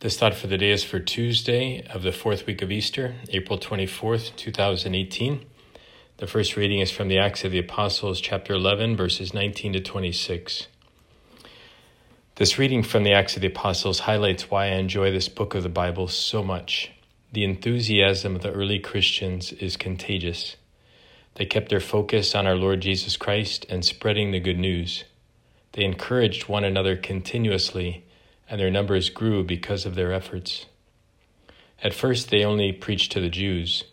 This thought for the day is for Tuesday of the fourth week of Easter, April 24th, 2018. The first reading is from the Acts of the Apostles, chapter 11, verses 19 to 26. This reading from the Acts of the Apostles highlights why I enjoy this book of the Bible so much. The enthusiasm of the early Christians is contagious. They kept their focus on our Lord Jesus Christ and spreading the good news. They encouraged one another continuously and their numbers grew because of their efforts. At first, they only preached to the Jews,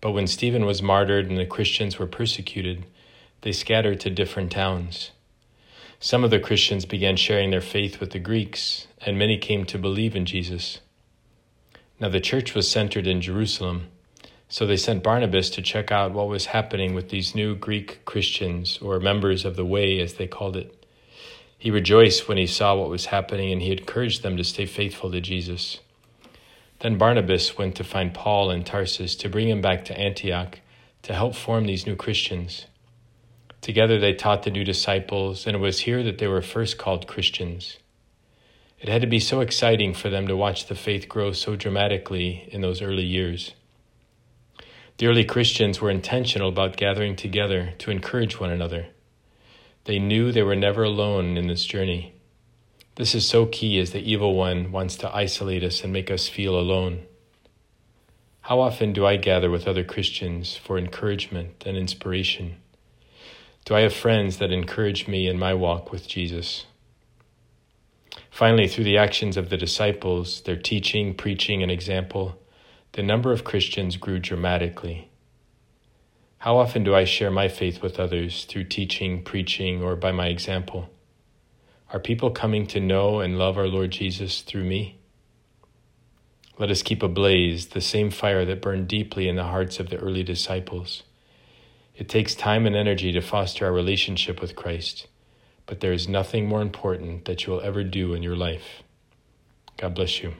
but when Stephen was martyred and the Christians were persecuted, they scattered to different towns. Some of the Christians began sharing their faith with the Greeks, and many came to believe in Jesus. Now, the church was centered in Jerusalem, so they sent Barnabas to check out what was happening with these new Greek Christians, or members of the Way, as they called it. He rejoiced when he saw what was happening and he encouraged them to stay faithful to Jesus. Then Barnabas went to find Paul in Tarsus to bring him back to Antioch to help form these new Christians. Together they taught the new disciples, and it was here that they were first called Christians. It had to be so exciting for them to watch the faith grow so dramatically in those early years. The early Christians were intentional about gathering together to encourage one another. They knew they were never alone in this journey. This is so key as the evil one wants to isolate us and make us feel alone. How often do I gather with other Christians for encouragement and inspiration? Do I have friends that encourage me in my walk with Jesus? Finally, through the actions of the disciples, their teaching, preaching, and example, the number of Christians grew dramatically. How often do I share my faith with others through teaching, preaching, or by my example? Are people coming to know and love our Lord Jesus through me? Let us keep ablaze the same fire that burned deeply in the hearts of the early disciples. It takes time and energy to foster our relationship with Christ, but there is nothing more important that you will ever do in your life. God bless you.